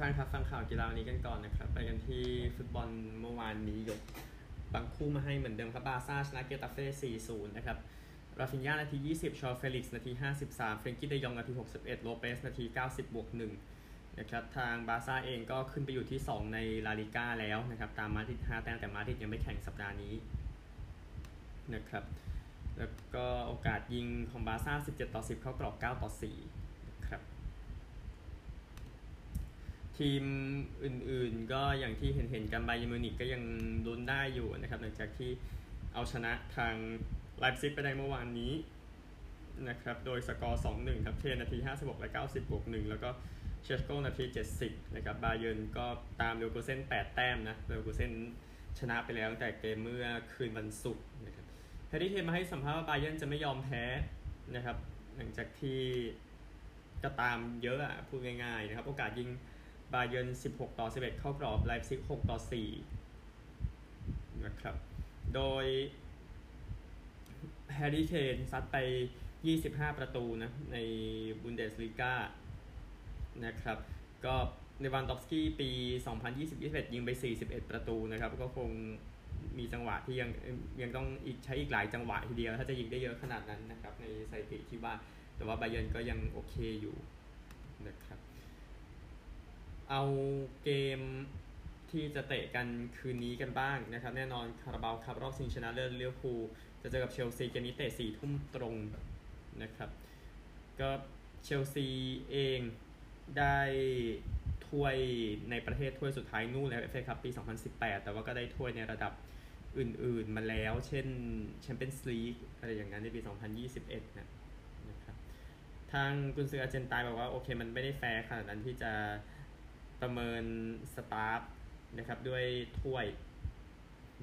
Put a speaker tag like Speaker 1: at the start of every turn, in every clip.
Speaker 1: ท่านครับฟังข่าวกีฬาวันนี้กันก่อนนะครับไปกันที่ฟุตบอลเมื่อวานนี้ยกบางคู่มาให้เหมือนเดิมครับบาร์ซ่าชนะเกตาเฟ่4-0 นะครับราฟินยานาที 20 ชูเอาเฟลิกซ์นาที 53 เฟรนกี้เดยองนาที 61 โลเปสนาที 90 บวก1นะครับทางบาร์ซ่าเองก็ขึ้นไปอยู่ที่ 2 ในลาลิก้าแล้วนะครับตามมาดริด5แต้มแต่มาดริดยังไม่แข่งสัปดาห์นี้นะครับแล้วก็โอกาสยิงของบาร์ซ่า 17 ต่อ 10 เข้ากรอบ 9 ต่อ 4 นะครับ ทีมอื่นๆ ก็อย่างที่เห็นเห็นกันบาเยิร์นมิวนิกก็ยังลุ้นได้อยู่นะครับ หลังจากที่เอาชนะทางไลป์ซิกไปได้เมื่อวานนี้นะครับ โดยสกอร์ 2-1 ครับ เคนนาที 56 และ 90 บวก 1 แล้วก็เชสโกนาที 70 นะครับบาเยิร์นก็ตามเลวกูเซน8 แต้มนะเลวกูเซนชนะไปแล้วตั้งแต่เกมเมื่อคืนวันศุกร์นะครับแฮร์รี่เคนมาให้สัมภาษณ์ว่าบาเยิร์นจะไม่ยอมแพ้นะครับ หลังจากที่ก็ตามเยอะอะพูดง่ายๆนะครับ โอกาสยิง บาเยิร์น16 ต่อ 11 เข้ากรอบไลป์ซิก6ต่อ 4 นะครับ โดยแฮร์รี่เคนซัดไป 25 ประตูนะในบุนเดสลีกานะครับ ก็เลวานดอฟสกี้ปี 2020-21 ยิงไป 41 ประตูนะครับ ก็คงมีจังหวะที่ยังยังต้องอีกใช้อีกหลายจังหวะทีเดียว ถ้าจะยิงได้เยอะขนาดนั้นนะครับ ในสถิติที่ว่า แต่ว่าไบเยนก็ยังโอเคอยู่นะครับ เอาเกมที่จะเตะกันคืนนี้กันบ้างนะครับ แน่นอนคาราบาวครับรอบชิงชนะเลิศเลี้ยวภูจะเจอกับเชลซีเกมนี้เตะสี่ทุ่มตรงนะครับ ก็เชลซีเองได้ถ้วยในประเทศถ้วยสุดท้ายนู่นแล้วเอฟเอคัพปี 2018 แต่ว่าก็ได้ถ้วยในระดับอื่นๆมาแล้ว เช่นแชมเปี้ยนส์ลีกอะไรอย่างนั้นในปี 2021 นะนะครับ ทางกุนซืออาร์เจนไตน์บอกว่า โอเค มันไม่ได้แฟร์ขนาดนั้นที่จะ ประเมิน staff นะครับด้วยถ้วย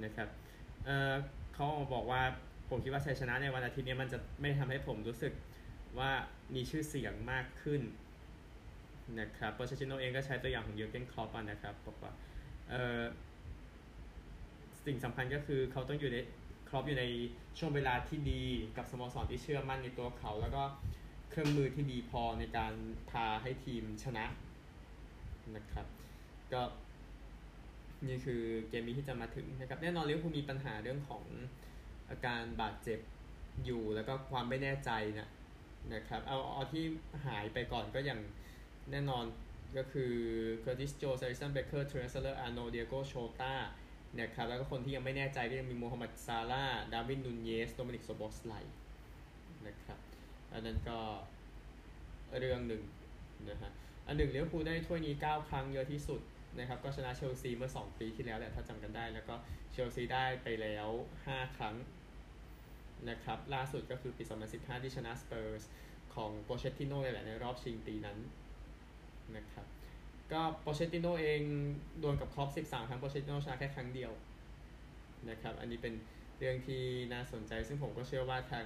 Speaker 1: นะครับเขาบอกว่าผมคิดว่าชัยชนะในวันอาทิตย์นี้มันจะไม่ทำให้ผมรู้สึกว่ามีชื่อเสียงมากขึ้นนะครับโปรเชชิโนเองก็ใช้ตัวอย่างของเยอร์เกนคลอปป์นะครับบอกว่าสิ่งสำคัญก็คือเขาต้องอยู่ในคลอปป์อยู่ในช่วงเวลาที่ดีกับสโมสรที่เชื่อมั่นในตัวเขา แล้วก็เครื่องมือที่ดีพอในการพาให้ทีมชนะ นะครับ ก็นี่คือเกมนี้ที่จะมาถึงนะครับแน่นอนลิเวอร์พูลมีปัญหาเรื่องของอาการบาดเจ็บอยู่แล้วก็ความไม่แน่ใจนะนะครับเอาเอาที่หายไปก่อนก็อย่างแน่นอนก็คือเคอร์ติสโจนส์อลิสซอนเบ็คเกอร์เทรนต์อเล็กซานเดอร์อาร์โนลด์ดิโอโก้โชต้านะครับแล้วก็คนที่ยังไม่แน่ใจก็ยังมีโมฮัมหมัดซาลาห์ดาร์วินนูนเยสโดมินิกโซบอสไลนะครับอันนั้นก็เรื่องหนึ่งนะฮะ อันหนึ่งลิเวอร์พูลได้ถ้วยนี้ 9 ครั้งเยอะที่สุดนะครับก็ชนะเชลซีเมื่อ 2 ปีที่แล้วแหละถ้าจำกันได้ แล้วก็เชลซีได้ไปแล้ว 5 ครั้งนะครับล่าสุดก็คือปี 2015 ที่ชนะสเปอร์สของโปเชตติโน่แหละในรอบชิงปีนั้นนะครับก็โปเชตติโนเองดวลกับคลอปป์13 ครั้งโปเชตติโนชนะแค่ครั้งเดียวนะครับอันนี้เป็นเรื่องที่น่าสนใจซึ่งผมก็เชื่อว่าทาง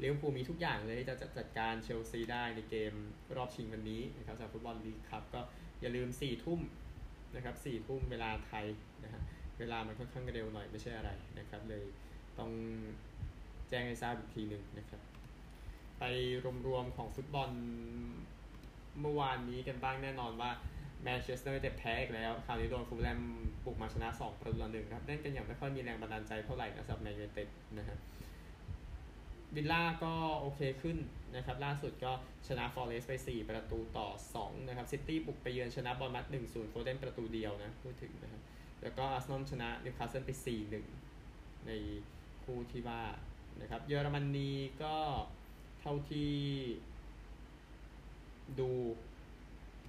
Speaker 1: ลิเวอร์พูลมีทุกอย่างเลยที่จะจัดการเชลซีได้ในเกมรอบชิงวันนี้นะครับจากฟุตบอลลีกคัพก็อย่าลืม4ทุ่มนะครับ4ทุ่มเวลาไทยนะฮะเวลามันค่อนข้างเร็วหน่อยไม่ใช่อะไรนะครับเลยต้องแจ้งให้ทราบอีกทีหนึ่งนะครับไปรวมๆของฟุตบอลเมื่อวานนี้กันบ้างแน่นอนว่าแมนเชสเตอร์จะแพ้อีกแล้ว คราวนี้โดนฟูลแลมบุกมาชนะ 2 ประตูต่อหนึ่งครับเล่นกันอย่างไม่ค่อยมีแรงบันดาลใจเท่าไหร่นะสำหรับแมนยูเต็ดนะฮะ วิลล่าก็โอเคขึ้นนะครับล่าสุดก็ชนะฟอเรสต์ไป 4 ประตูต่อ 2 นะครับซิตี้บุกไปเยือนชนะบอร์นมัธ1-0โฟเดนประตูเดียวนะพูดถึงนะครับแล้วก็อาร์เซนอลชนะนิวคาสเซิลไป 4-1 ในคู่ที่ว่านะครับเยอรมนีก็เท่าที่ดู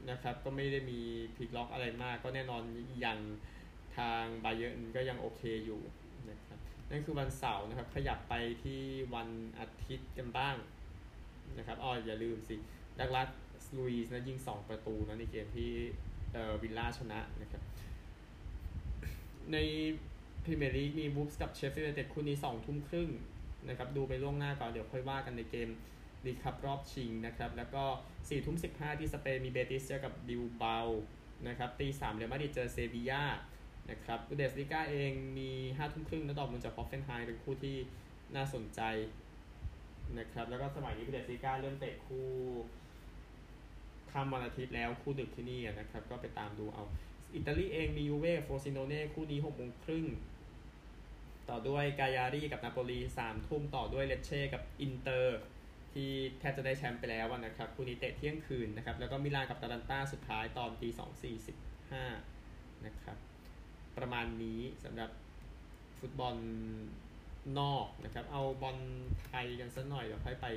Speaker 1: นะครับก็ไม่ได้มีพลิกล็อกอะไรมาก ก็แน่นอนอย่างทางบาเยิร์นก็ยังโอเคอยู่ นั่นคือวันเสาร์นะครับ ขยับไปที่วันอาทิตย์กันบ้างนะครับอ๋ออย่าลืมสิดักลัสลุยส์นะยิง 2 ประตูนะในเกมที่เอ่อวิลล่าชนะนะครับ ในพรีเมียร์ลีกมีวูล์ฟส์กับเชฟฟิลด์ยูไนเต็ดคู่นี้ 2 ทุ่มครึ่งนะครับ ดูไปล่วงหน้าก่อน เดี๋ยวค่อยว่ากันในเกมลีกคัพรอบชิงนะครับ แล้วก็4ี่ทุ่มสิที่สเปนมีเบติสเจอกับบิลเบานะครับตีสามเรอัลมาดริดเจอเซบียา นะครับบุนเดสลีกาเองมี5ทุ่มครึ่งนัดดอร์ทมุนด์จากฮอฟเฟนไฮม์เป็นคู่ที่น่าสนใจนะครับแล้วก็สมัยนี้บุนเดสลีกาเริ่มเตะคู่ค่ำวันอาทิตย์แล้วคู่ดึกที่นี่นะครับก็ไปตามดูเอา อิตาลีเองมียูเว่โฟรซิโนเน่คู่นี้หกโมงครึ่งต่อด้วยกายารี่กับนาโปลีสามทุ่มต่อด้วยเลเช่กับอินเตอร์ที่แทบจะได้แชมป์ไปแล้วนะครับคู่นี้เตะเที่ยงคืนนะครับแล้วก็มิลานกับอตาลันต้าสุดท้ายตอนตีสองสี่สิบห้านะครับ ประมาณนี้สำหรับฟุตบอลนอกนะครับ เอาบอลไทยกันสักหน่อยเดี๋ยวค่อยไป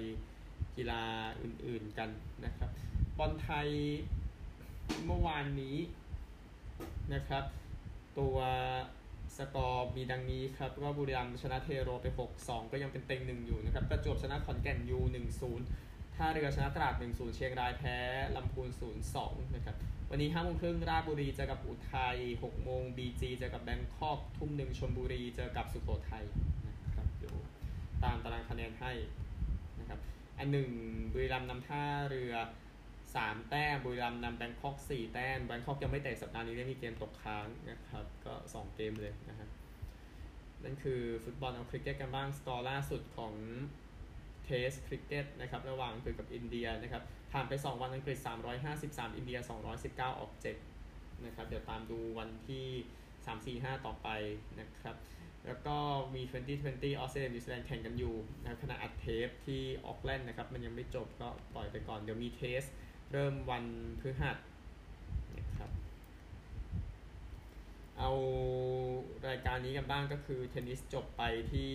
Speaker 1: กีฬาอื่นๆกันนะครับ บอลไทยเมื่อวานนี้นะครับ ตัวสกอร์มีดังนี้ครับ ก็บุรีรัมย์ชนะเทโรไป 6-2 ก็ยังเป็นเต็งหนึ่งอยู่นะครับ ประจวบชนะขอนแก่นยู1-0 ท่าเรือชนะตราด 1-0 เชียงรายแพ้ลำพูน 0-2 นะครับ วันนี้5โมงครึ่งราชบุรีเจอกับอุทัย6โมงบีจีเจอกับแบงคอกทุ่มหนึ่งชลบุรีเจอกับสุโขทัยนะครับเดี๋ยวตามตารางคะแนนให้นะครับ อันหนึ่งบุรีรัมย์นำท่าเรือ 3 แต้มบุรีรัมย์นำแบงคอก 4 แต้มแบงคอกยังไม่เตะสัปดาห์นี้ได้มีเกมตกค้างนะครับ ก็ 2 เกมเลยนะครับนั่นคือฟุตบอลเอาคริกเก็ตกันบ้างสกอร์ล่าสุดของ Test คริกเก็ตนะครับระหว่างอังกฤษกับอินเดียนะครับผ่านไป 2 วันอังกฤษ 353 อินเดีย 219 ออก7นะครับเดี๋ยวตามดูวันที่ 3 4 5 ต่อไปนะครับแล้วก็มี 2020 ออสเตรเลียนิวซีแลนด์แข่งกันอยู่นะขณะอัดเทปที่โอ๊คแลนด์นะครับมันยังไม่จบก็ปล่อยไปก่อนเดี๋ยวมี Test เริ่มวันพฤหัสนะครับเอารายการนี้กันบ้างก็คือเทนนิสจบไปที่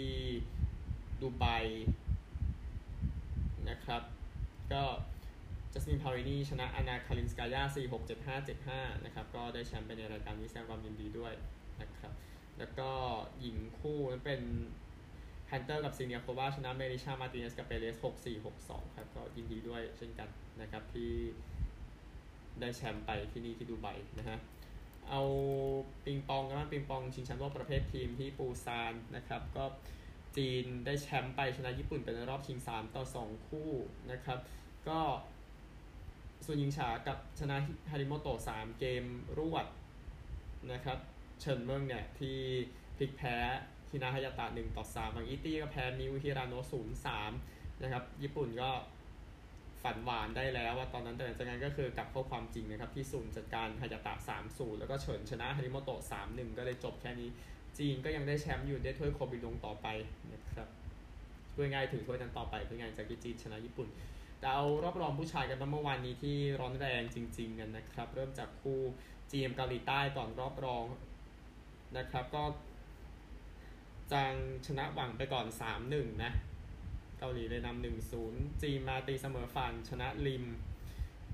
Speaker 1: ดูไบ นะครับ ก็จัสมินเปาลินีชนะอันนาคาลินสกายา4 6 7 5 7 5 นะครับ ก็ได้แชมป์ไปในรายการนี้แสดงความยินดีด้วยนะครับ แล้วก็หญิงคู่นั้นเป็นฮันเตอร์กับซีเนียโควาชนะเมลิชามาร์ติเนซกับเปเรส6 4 6 2 ครับ ก็ยินดีด้วยเช่นกันนะครับที่ได้แชมป์ไปที่นี่ที่ดูไบนะฮะ เอาปิงปองกันบ้างปิงปองชิงแชมป์โลกประเภททีมที่ปูซานนะครับ ก็ จีนได้แชมป์ไปชนะญี่ปุ่นเป็นรอบชิง 3 ต่อ 2 คู่นะครับ ก็ส่วนยิงฉากับชนะฮาริโมโตะ3 เกมรวดนะครับ เฉินเมืองเนี่ย ที่พลิกแพ้ฮินาฮายาตะ 1 ต่อ3ฝั่งอิตี้ก็แพ้มิวฮิราโนะ0-3 นะครับ ญี่ปุ่นก็ฝันหวานได้แล้วว่าตอนนั้นแต่หลังจากนั้นก็คือกลับเข้าความจริงนะครับ ที่ศูนย์จัดการฮายาตะ 3-0 แล้วก็เฉินชนะฮาริโมโตะ3-1 ก็เลยจบแค่นี้ จีนก็ยังได้แชมป์อยู่ได้ถ้วยโคบิลงต่อไปนะครับเพื่อง่ายถือถ้วยนั้นต่อไปเพื่อง่ายจากที่จีนชนะญี่ปุ่นแต่เอารอบรองผู้ชายกันเมื่อวานนี้ที่ร้อนแรงจริง ๆ กันนะครับ เริ่มจากคู่จีนเกาหลีใต้ก่อนรอบรองนะครับ ก็จางชนะหวังไปก่อน 3-1 นะ เกาหลีเลยนำหนึ่งศูนย์จีนมาตีเสมอฟันชนะริม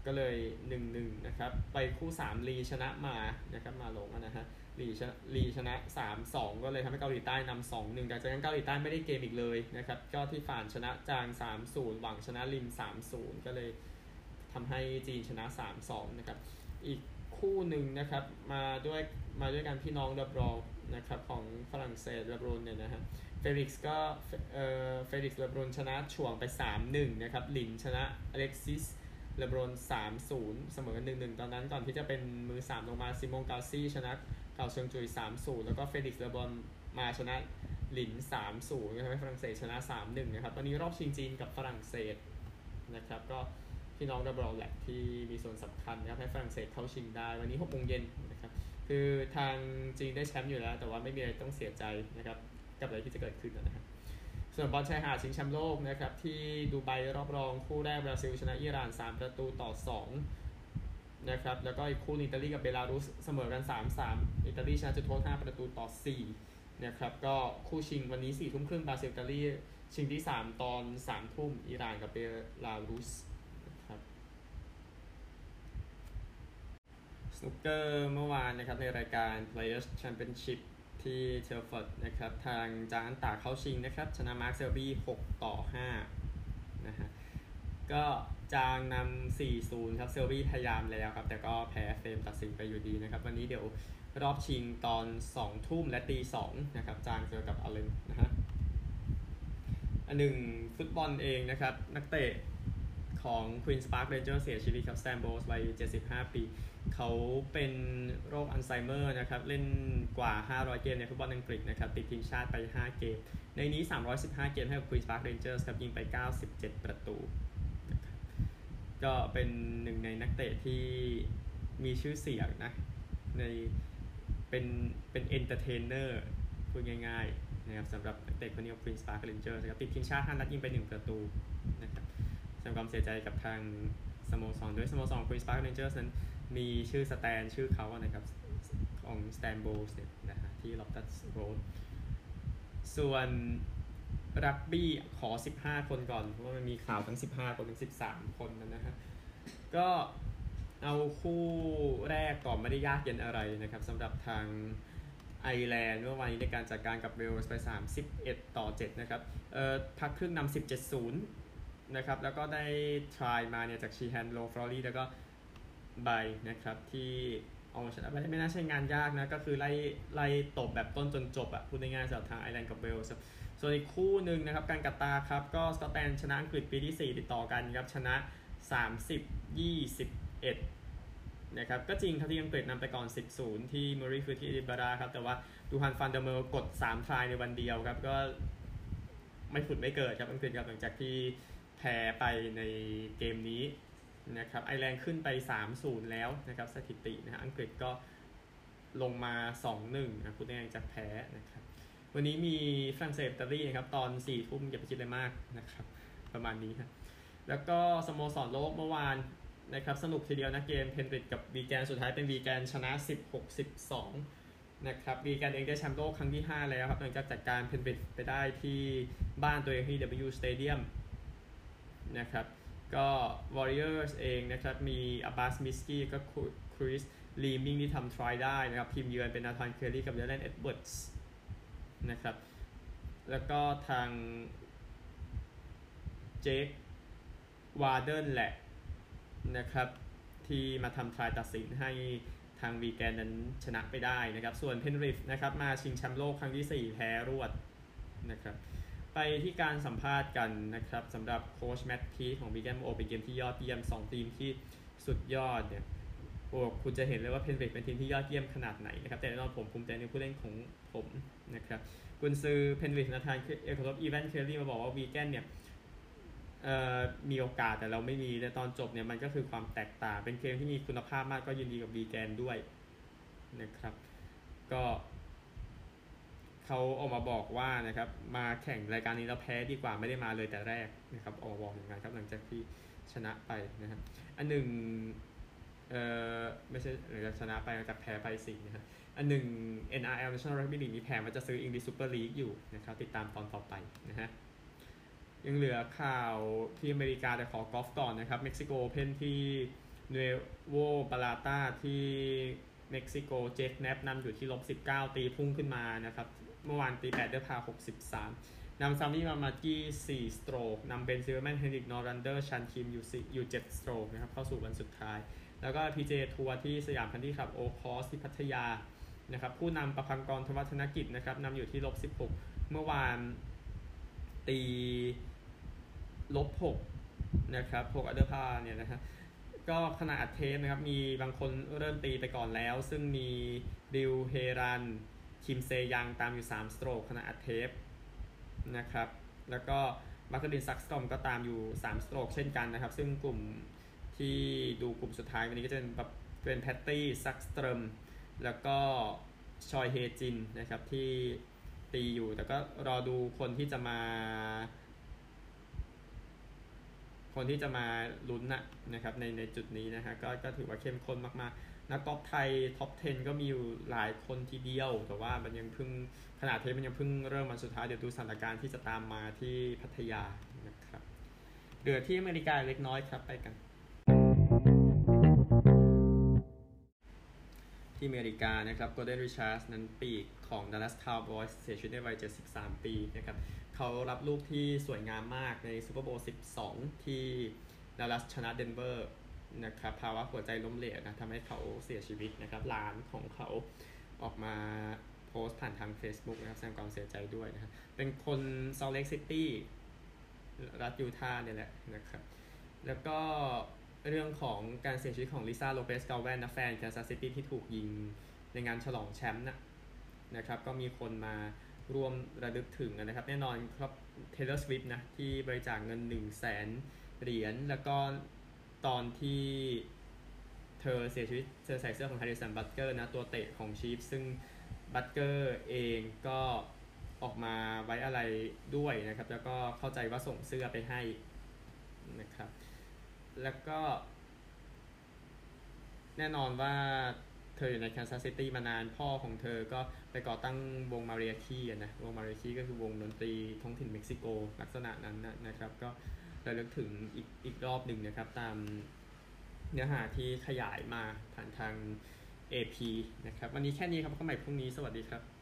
Speaker 1: ก็เลยหนึ่งหนึ่งนะครับ ไปคู่สามลีชนะมานะครับมาลงนะฮะ ลีชนะลีชนะสามสองก็เลยทำให้เกาหลีใต้นำสองหนึ่งแต่จากนั้นเกาหลีใต้ไม่ได้เกมอีกเลยนะครับ ก็ที่ฝานชนะจางสามศูนย์หวังชนะริมสามศูนย์ก็เลยทำให้จีนชนะสามสองนะครับ อีกคู่หนึ่งนะครับ มาด้วยมาด้วยกันพี่น้องดับรองนะครับของฝรั่งเศสดับรอนเนี่ยนะฮะ เฟลิกซ์ก็เอ่อเฟลิกซ์เลบรอนชนะช่วงไป 3-1 นะครับลินชนะอเล็กซิสเลบรอน3-0 เสมอ 1-1 ตอนนั้นก่อนที่จะเป็นมือ 3 ลงมาซิมงโกซี่ชนะ เกาเชิงจุย3-0 แล้วก็เฟลิกซ์เลบรอนมาชนะหลิน 3-0ทำให้ฝรั่งเศสชนะ 3-1 นะครับ ตอนนี้รอบชิงจีนกับฝรั่งเศสนะครับ ก็พี่น้องเลอบรองแหละที่มีส่วนสำคัญนะครับให้ฝรั่งเศสเข้าชิงได้ วันนี้6โมงเย็นนะครับ คือทางจีนได้แชมป์อยู่แล้ว แต่ว่าไม่มีอะไรต้องเสียใจนะครับ กับอะไรที่จะเกิดขึ้นนะครับ ส่วนบอลชายหาดชิงแชมป์โลกนะครับที่ดูไบรอบรองคู่แรกบราซิลชนะอิหร่าน 3 ประตูต่อ 2 นะครับ แล้วก็อีกคู่อิตาลีกับเบลารุสเสมอกัน 3-3 อิตาลีชนะจุดโทษ5ประตูต่อ 4 นะครับ ก็คู่ชิงวันนี้4ทุ่มครึ่งบราซิลอิตาลีชิงที่ 3 ตอน 3 ทุ่มอิหร่านกับเบลารุสนะครับสนุกเกอร์เมื่อวานนะครับในรายการ Players Championship ที่เทลฟอร์ดนะครับ ทางจางอันดาเข้าชิงนะครับ ชนะมาร์คเซลบี้6ต่อ5นะฮะ ก็จางนำ 4-0 ครับ เซลบี้พยายามแล้วครับ แต่ก็แพ้เฟรมตัดสินไปอยู่ดีนะครับ วันนี้เดี๋ยวรอบชิงตอน 2 ทุ่มและตี2นะครับ จางเจอกับอาเลนนะฮะ อันหนึ่งฟุตบอลเองนะครับ นักเตะของ Queen's Park Rangers เสียชีวิตครับสแตนโบลส์วัย 75 ปี เขาเป็นโรคอัลไซเมอร์นะครับ เล่นกว่า 500 เกมในฟุตบอลอังกฤษนะครับ ติดทีมชาติไป 5 เกม ในนี้ 315 เกมให้กับ Queen's Park Rangers ครับ ยิงไป 97 ประตูนะครับ ก็เป็นหนึ่งในนักเตะที่มีชื่อเสียงนะในเป็นเป็น entertainer พูดง่ายๆนะครับสำหรับนักเตะคนนี้ของ Queen's Park Rangers นะครับติดทีมชาติ 5 นัดยิงไป 1 ประตูนะครับแสดงความเสียใจกับทางสโมสรด้วยสโมสร Queen's Park Rangers นั้นมีชื่อ stand ชื่อเขานะครับของ Stan Bowles เนี่ยนะฮะที่ Loftus Road ส่วน รักบี้ขอ 15 คนก่อน เพราะว่ามันมีข่าวทั้ง 15 คนถึง 13 คนนะฮะก็เอาคู่แรกก่อนไม่ได้ยากเย็นอะไรนะครับสำหรับทางไอร์แลนด์เมื่อวานนี้ในการจัดการกับเวลส์ไป 31 ต่อ 7 นะครับเอ่อพักครึ่งนำ17 0 นะครับ แล้วก็ได้ทรายมาเนี่ยจากชีแฮนโลฟลอรี่แล้วก็ไบนะครับ ที่เอาชนะไปได้ไม่น่าใช่งานยากนะ ก็คือไล่ไล่ตบแบบต้นจนจบอะพูดง่ายๆสำหรับทางไอร์แลนด์กับเวลส์ ส่วนอีกคู่หนึ่งนะครับการกัตตาครับก็สกอตแลนด์ชนะอังกฤษปีที่ 4 ติดต่อกันครับชนะ 30 21นะครับก็จริงครับที่อังกฤษนำไปก่อน 10-0 ที่มอริคือที่อิบาราครับแต่ว่าดูฮันฟันเดอร์เมลกด 3 ทรายในวันเดียวครับก็ไม่ผุดไม่เกิดครับอังกฤษครับหลังจากที่แพ้ไปในเกมนี้นะครับไอร์แลนด์ขึ้นไป 3-0 แล้วนะครับสถิตินะฮะอังกฤษก็ลงมา 2-1นะพูดง่ายๆจากแพ้นะครับ วันนี้มีฝรั่งเศสอิตาลีนะครับตอน4ทุ่มอย่าไปคิดอะไรมากนะครับประมาณนี้ครับแล้วก็สโมสรโลกเมื่อวานนะครับสนุกทีเดียวนะเกมเพนริธกับวีแกนสุดท้ายเป็นวีแกนชนะ 16-12นะครับวีแกนเองได้แชมป์โลกครั้งที่ 5 แล้วครับหลังจากจัดการเพนริธไปได้ที่บ้านตัวเองที่ DW Stadium นะครับก็ Warriors เองนะครับมีอับบาสมิสกี้ก็คริสลีมิงที่ทำ try ได้นะครับทีมเยือนเป็นนาธานเคอรี่กับเดลเลนเอ็ดเวิร์ดส์ นะครับ แล้วก็ทางเจควาเดนแหละนะครับ ที่มาทำทรายตัดสินให้ทางวีแกนนั้นชนะไปได้นะครับ ส่วนเพนริฟนะครับมาชิงแชมป์โลกครั้งที่ 4 แพ้รวดนะครับไปที่การสัมภาษณ์กันนะครับสำหรับโค้ชแมตต์พีของบีแกมโอเป็นเกมที่ยอดเยี่ยม 2 ทีมที่สุดยอดเนี่ย โอ้คุณจะเห็นเลยว่าเพนริฟเป็นทีมที่ยอดเยี่ยมขนาดไหนนะครับ แต่แน่นอนผมภูมิใจในผู้เล่นของผมนะครับกุนซือเพนริธนาธานเอ่อไอแวนเคลียรีออกมาบอกว่าวีแกนเนี่ยมีโอกาสแต่เราไม่มีในตอนจบเนี่ยมันก็คือความแตกต่าง เป็นเกมที่มีคุณภาพมากก็ยินดีกับวีแกนด้วยนะครับ ก็เขาออกมาบอกว่านะครับมาแข่งรายการนี้เราแพ้ดีกว่าไม่ได้มาเลยแต่แรกนะครับออกมาบอกอย่างนั้นครับหลังจากที่ชนะไปนะครับอันหนึ่ง เอ่อไม่ใช่หลังจากชนะไปจากแพ้ไปสินะครับอันหนึ่ง NRL National Rugby League มีแผนว่าจะซื้อ English Super League อยู่นะครับติดตามตอนต่อไปนะฮะยังเหลือข่าวที่อเมริกาแต่ขอกอล์ฟก่อนนะครับ Mexico Open ที่นูเอโวบายาร์ตาที่เม็กซิโกเจคแนปนำอยู่ที่ลบ19ตีพุ่งขึ้นมานะครับเมื่อวานตี8 under par 63นำซามี่วาลิมากิ4 stroke นำเบนซิลเวอร์แมนเฮนริกนอร์แลนเดอร์ชานคิมอยู่อยู่7 stroke นะครับเข้าสู่วันสุดท้าย แล้วก็ PJ ทัวร์ที่สยามพันธุ์ครับโอคอสที่พัทยานะครับผู้นำปภังกรธวัชธนกิจนะครับนำอยู่ที่ลบ16 เมื่อวานตีลบ6นะครับ6 under par เนี่ยนะฮะก็ขนาดอัดเทปนะครับ มีบางคนเริ่มตีไปก่อนแล้ว ซึ่งมีริวเฮรัน คิมเซยองตามอยู่ 3 stroke ขณะอัดเทปนะครับ แล้วก็แมเดลีนซักสตรอมก็ตามอยู่ 3 stroke เช่นกันนะครับ ซึ่งกลุ่ม ที่ดูกลุ่มสุดท้ายวันนี้ก็จะเป็นแบบเป็นแพตตี้ซักสตรอมแล้วก็ชอยเฮจินนะครับที่ตีอยู่ แต่ก็รอดูคนที่จะมา คนที่จะมาลุ้นนะนะครับในในจุดนี้นะฮะก็ก็ถือว่าเข้มข้นมากๆ นักกอล์ฟไทย top 10 ก็มีอยู่หลายคนทีเดียว แต่ว่ามันยังเพิ่งขนาดเทปมันยังเพิ่งเริ่มมันสุดท้าย เดี๋ยวดูสถานการณ์ที่จะตามมาที่พัทยานะครับเดือที่อเมริกาเล็กน้อยครับไปกัน ที่อเมริกานะครับ Golden Richards นั้นปีกของ Dallas Cowboys เสียชีวิตในวัย 73 ปีนะครับเขารับลูกที่สวยงามมากใน Super Bowl 12 ที่ Dallas ชนะเดนเวอร์นะครับภาวะหัวใจล้มเหลวนะทำให้เขาเสียชีวิตนะครับหลานของเขาออกมาโพสต์ผ่านทาง Facebook นะครับแสดงความเสียใจด้วยนะครับเป็นคนซอลต์เลกซิตี้รัฐยูทาห์เนี่ยแหละนะครับแล้วก็ เรื่องของการเสียชีวิตของลิซ่าโลเปสกาแวนนะแฟนแคนซัสซิตี้ที่ถูกยิงในงานฉลองแชมป์นะนะครับ ก็มีคนมาร่วมระลึกถึงนะครับ แน่นอนครับเทย์เลอร์สวิฟต์นะ ที่บริจาคเงิน 1 0 0 0 0แสนเหรียญแล้วก็ตอนที่เธอเสียชีวิตเธอใส่เสื้อของ Harrison Butker นะตัวเตะของชีฟส์ซึ่งบัตเกอร์เองก็ออกมาไว้อาลัยด้วยนะครับ แล้วก็เข้าใจว่าส่งเสื้อไปให้นะครับ แล้วก็ แน่นอนว่าเธออยู่ในแคนซัสซิตี้มานานพ่อของเธอก็ไปก่อตั้งวงมาเรียคีนะวงมาเรียคีก็คือวงดนตรีท้องถิ่นเม็กซิโกลักษณะนั้นนะนะครับ ก็ระลึกถึงอีกอีกรอบหนึ่งนะครับ ตามเนื้อหาที่ขยายมาผ่านทาง AP นะครับ วันนี้แค่นี้ครับก็ใหม่พรุ่งนี้สวัสดีครับ